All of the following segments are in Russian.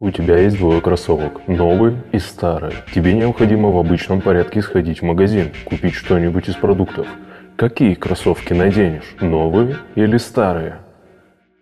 У тебя есть двое кроссовок, новый и старый. Тебе необходимо в обычном порядке сходить в магазин, купить что-нибудь из продуктов. Какие кроссовки наденешь, новые или старые?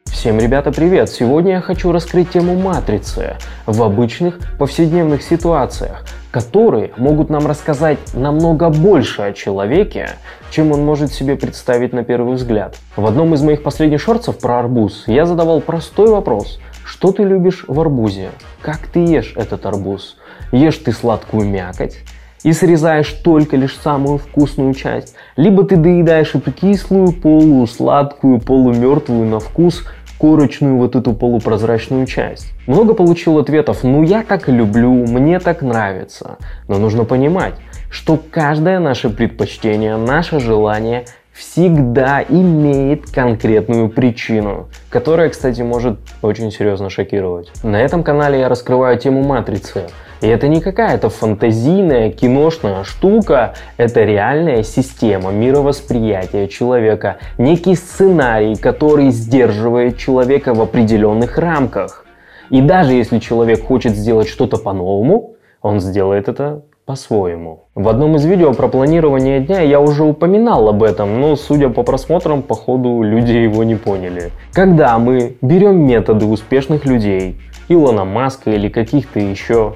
Всем, ребята, привет! Сегодня я хочу раскрыть тему матрицы в обычных повседневных ситуациях, которые могут нам рассказать намного больше о человеке, чем он может себе представить на первый взгляд. В одном из моих последних шорцев про арбуз я задавал простой вопрос – что ты любишь в арбузе? Как ты ешь этот арбуз? Ешь ты сладкую мякоть и срезаешь только лишь самую вкусную часть, либо ты доедаешь эту кислую, полусладкую, полумертвую на вкус корочную вот эту полупрозрачную часть. Много получил ответов, ну я так люблю, мне так нравится. Но нужно понимать, что каждое наше предпочтение, наше желание всегда имеет конкретную причину, которая, кстати, может очень серьезно шокировать. На этом канале я раскрываю тему матрицы. И это не какая-то фантазийная, киношная штука, это реальная система мировосприятия человека, некий сценарий, который сдерживает человека в определенных рамках. И даже если человек хочет сделать что-то по-новому, он сделает это по-своему. В одном из видео про планирование дня я уже упоминал об этом, но судя по просмотрам, походу люди его не поняли. Когда мы берем методы успешных людей, Илона Маска или каких-то еще,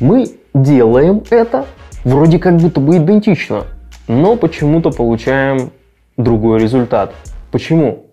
мы делаем это вроде как будто бы идентично, но почему-то получаем другой результат. Почему?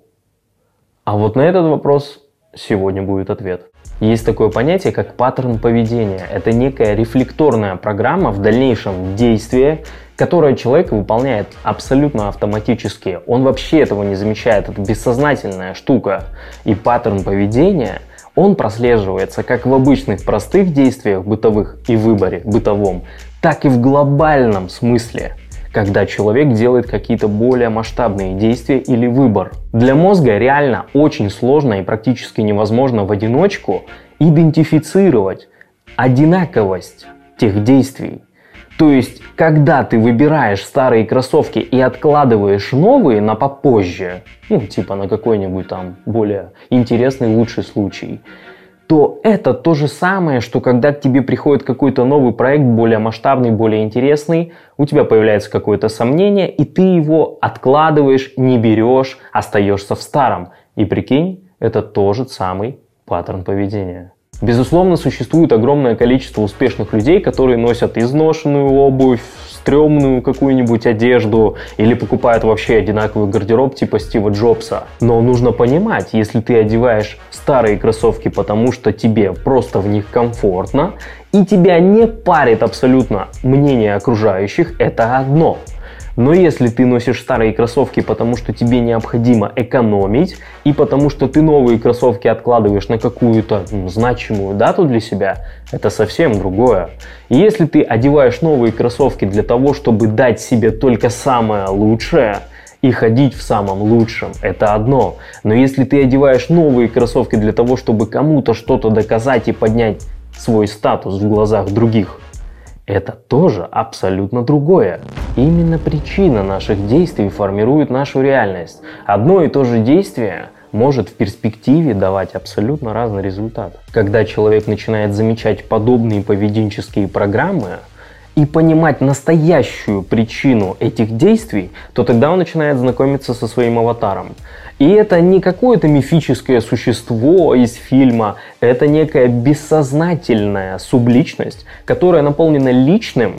А вот на этот вопрос сегодня будет ответ. Есть такое понятие, как паттерн поведения. Это некая рефлекторная программа в дальнейшем действия, которое человек выполняет абсолютно автоматически. Он вообще этого не замечает, это бессознательная штука. И паттерн поведения, он прослеживается как в обычных простых действиях бытовых и выборе бытовом, так и в глобальном смысле когда человек делает какие-то более масштабные действия или выбор. Для мозга реально очень сложно и практически невозможно в одиночку идентифицировать одинаковость тех действий. То есть, когда ты выбираешь старые кроссовки и откладываешь новые на попозже, ну, типа на какой-нибудь там более интересный, лучший случай, то это то же самое, что когда к тебе приходит какой-то новый проект, более масштабный, более интересный, у тебя появляется какое-то сомнение, и ты его откладываешь, не берешь, остаешься в старом. И прикинь, это тоже самый паттерн поведения. Безусловно, существует огромное количество успешных людей, которые носят изношенную обувь, стрёмную какую-нибудь одежду или покупают вообще одинаковый гардероб типа Стива Джобса. Но нужно понимать, если ты одеваешь старые кроссовки, потому что тебе просто в них комфортно, и тебя не парит абсолютно мнение окружающих, это одно – но если ты носишь старые кроссовки, потому что тебе необходимо экономить, и потому что ты новые кроссовки откладываешь на какую-то ну, значимую дату для себя, это совсем другое. И если ты одеваешь новые кроссовки для того, чтобы дать себе только самое лучшее, и ходить в самом лучшем – это одно. Но если ты одеваешь новые кроссовки для того, чтобы кому-то что-то доказать и поднять свой статус в глазах других, это тоже абсолютно другое. Именно причина наших действий формирует нашу реальность. Одно и то же действие может в перспективе давать абсолютно разный результат. Когда человек начинает замечать подобные поведенческие программы, и понимать настоящую причину этих действий, то тогда он начинает знакомиться со своим аватаром. И это не какое-то мифическое существо из фильма, это некая бессознательная субличность, которая наполнена личным,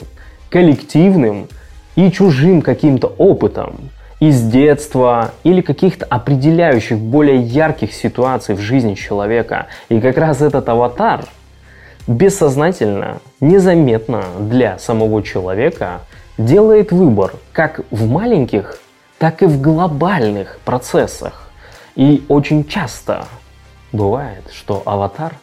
коллективным и чужим каким-то опытом из детства или каких-то определяющих более ярких ситуаций в жизни человека. И как раз этот аватар – бессознательно, незаметно для самого человека делает выбор как в маленьких, так и в глобальных процессах. И очень часто бывает, что аватар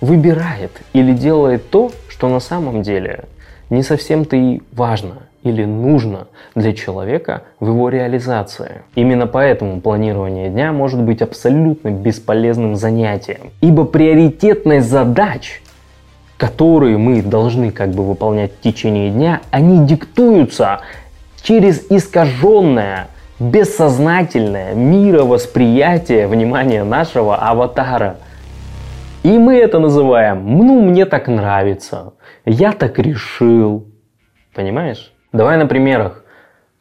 выбирает или делает то, что на самом деле не совсем-то и важно или нужно для человека в его реализации. Именно поэтому планирование дня может быть абсолютно бесполезным занятием, ибо приоритетность задач которые мы должны как бы выполнять в течение дня, они диктуются через искаженное, бессознательное мировосприятие, внимание нашего аватара. И мы это называем, ну, мне так нравится, я так решил. Понимаешь? Давай на примерах.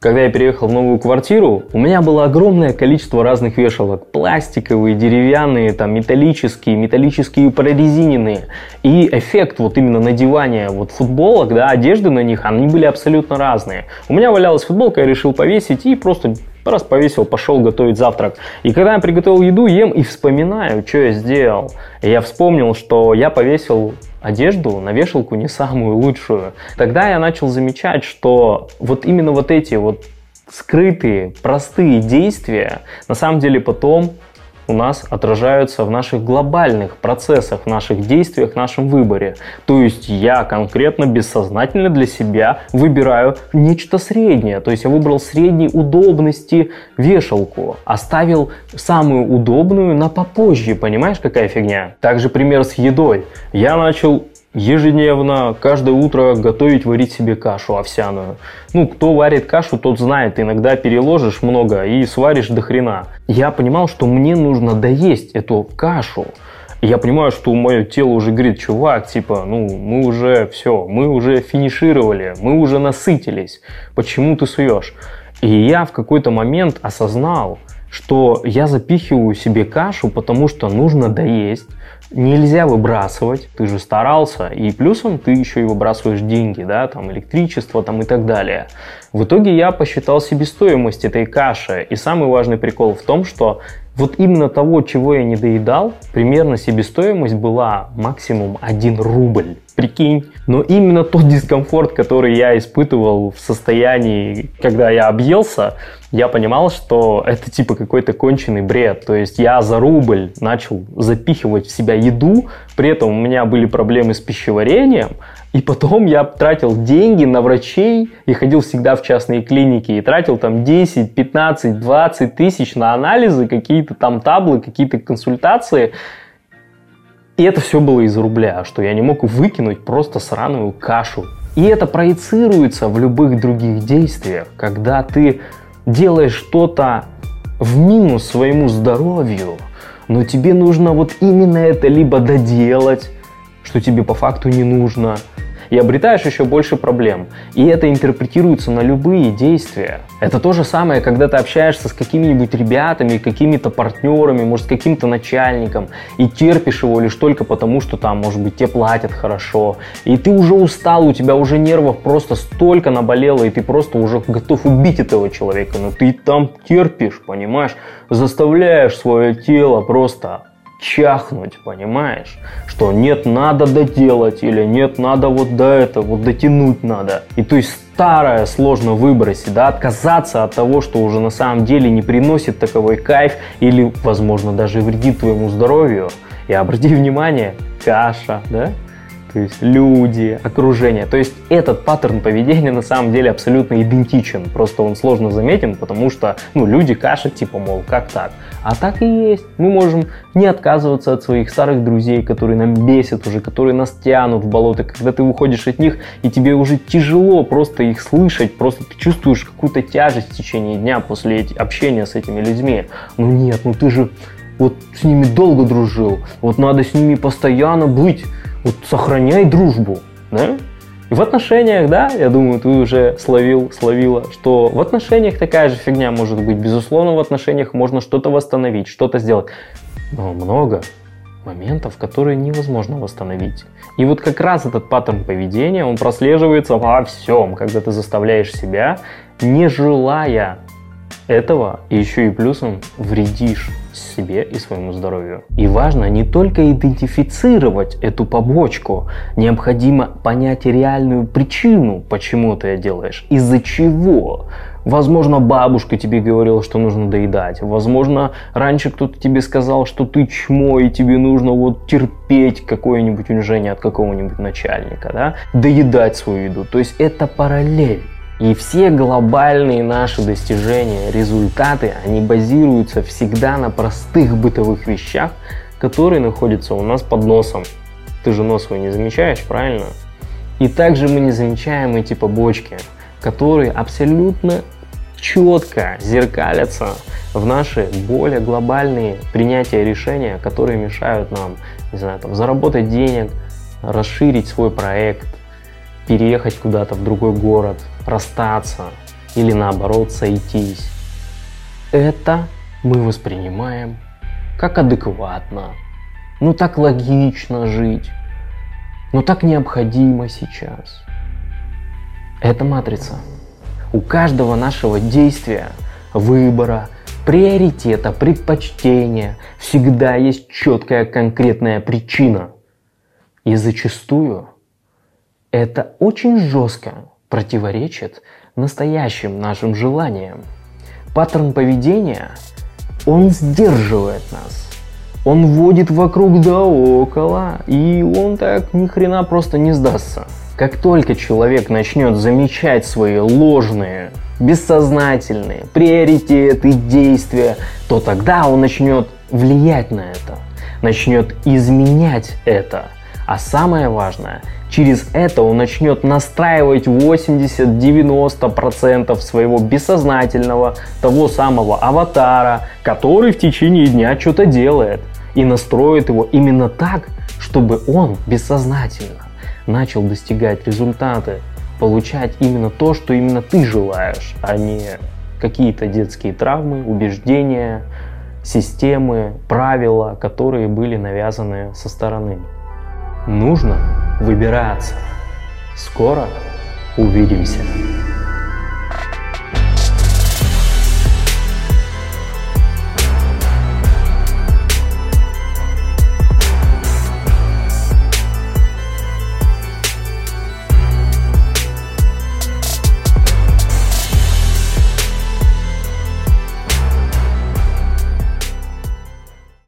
Когда я переехал в новую квартиру, у меня было огромное количество разных вешалок. Пластиковые, деревянные, там, металлические, металлические прорезиненные. И эффект вот именно надевания вот футболок, да, одежды на них, они были абсолютно разные. У меня валялась футболка, я решил повесить и просто раз повесил, пошел готовить завтрак. И когда я приготовил еду, ем и вспоминаю, что я сделал. Я вспомнил, что я повесил одежду на вешалку не самую лучшую. Тогда я начал замечать, что вот именно вот эти вот скрытые, простые действия на самом деле потом у нас отражаются в наших глобальных процессах, в наших действиях, в нашем выборе. То есть я конкретно бессознательно для себя выбираю нечто среднее. То есть я выбрал средней удобности вешалку, оставил самую удобную на попозже. Понимаешь, какая фигня? Также пример с едой. Я начал ежедневно, каждое утро готовить, варить себе кашу овсяную. Ну, кто варит кашу, тот знает, иногда переложишь много и сваришь до хрена. Я понимал, что мне нужно доесть эту кашу. я понимаю, что мое тело уже говорит, чувак, типа, ну, мы уже все, мы уже финишировали, мы уже насытились. Почему ты суешь? И я в какой-то момент осознал, что я запихиваю себе кашу, потому что нужно доесть, нельзя выбрасывать, ты же старался, и плюсом ты еще и выбрасываешь деньги, да, там электричество там и так далее. В итоге я посчитал себестоимость этой каши, и самый важный прикол в том, что вот именно того, чего я не доедал, примерно себестоимость была максимум 1 рубль. Прикинь. Но именно тот дискомфорт, который я испытывал в состоянии, когда я объелся, я понимал, что это типа какой-то конченый бред. То есть я за рубль начал запихивать в себя еду, при этом у меня были проблемы с пищеварением, и потом я тратил деньги на врачей и ходил всегда в частные клиники и тратил там 10, 15, 20 тысяч на анализы, какие-то там таблы, какие-то консультации. И это все было из рубля, что я не мог выкинуть просто сраную кашу. И это проецируется в любых других действиях, когда ты делаешь что-то в минус своему здоровью, но тебе нужно вот именно это либо доделать, что тебе по факту не нужно – и обретаешь еще больше проблем. И это интерпретируется на любые действия. Это то же самое, когда ты общаешься с какими-нибудь ребятами, какими-то партнерами, может, с каким-то начальником, и терпишь его лишь только потому, что там, может быть, тебе платят хорошо. И ты уже устал, у тебя уже нервов просто столько наболело, и ты просто уже готов убить этого человека. Но ты там терпишь, понимаешь? Заставляешь свое тело просто чахнуть, понимаешь? Что нет, надо доделать, или нет, надо вот до этого, вот дотянуть надо. И то есть старое сложно выбросить, да, отказаться от того, что уже на самом деле не приносит таковой кайф или, возможно, даже вредит твоему здоровью. И обрати внимание, каша, да, то есть люди, окружение. То есть этот паттерн поведения на самом деле абсолютно идентичен, просто он сложно заметен, потому что ну, люди кашат, типа, мол, как так? А так и есть. Мы можем не отказываться от своих старых друзей, которые нам бесят уже, которые нас тянут в болото, когда ты выходишь от них, и тебе уже тяжело просто их слышать, просто ты чувствуешь какую-то тяжесть в течение дня после общения с этими людьми. Ну нет, ну ты же вот с ними долго дружил, вот надо с ними постоянно быть вот сохраняй дружбу, да? И в отношениях, да, я думаю, ты уже словил, словила, что в отношениях такая же фигня может быть. Безусловно, в отношениях можно что-то восстановить, что-то сделать. Но много моментов, которые невозможно восстановить. И вот как раз этот паттерн поведения, он прослеживается во всем, когда ты заставляешь себя, не желая этого, еще и плюсом вредишь себе и своему здоровью. И важно не только идентифицировать эту побочку, необходимо понять реальную причину, почему ты это делаешь, из-за чего. Возможно, бабушка тебе говорила, что нужно доедать. Возможно, раньше кто-то тебе сказал, что ты чмо, и тебе нужно вот терпеть какое-нибудь унижение от какого-нибудь начальника, да? Доедать свою еду. То есть это параллель. И все глобальные наши достижения, результаты, они базируются всегда на простых бытовых вещах, которые находятся у нас под носом. Ты же нос свой не замечаешь, правильно? И также мы не замечаем эти побочки, которые абсолютно четко зеркалятся в наши более глобальные принятия решения, которые мешают нам, не знаю, там, заработать денег, расширить свой проект, переехать куда-то в другой город, расстаться или наоборот сойтись. Это мы воспринимаем как адекватно, ну так логично жить, ну так необходимо сейчас. Это матрица. У каждого нашего действия, выбора, приоритета, предпочтения всегда есть четкая конкретная причина. И зачастую это очень жестко противоречит настоящим нашим желаниям. Паттерн поведения, он сдерживает нас. Он вводит вокруг да около, и он так ни хрена просто не сдастся. Как только человек начнет замечать свои ложные, бессознательные приоритеты, действия, то тогда он начнет влиять на это, начнет изменять это. А самое важное, через это он начнет настраивать 80-90% своего бессознательного, того самого аватара, который в течение дня что-то делает. И настроит его именно так, чтобы он бессознательно начал достигать результаты, получать именно то, что именно ты желаешь, а не какие-то детские травмы, убеждения, системы, правила, которые были навязаны со стороны. Нужно выбираться. Скоро увидимся.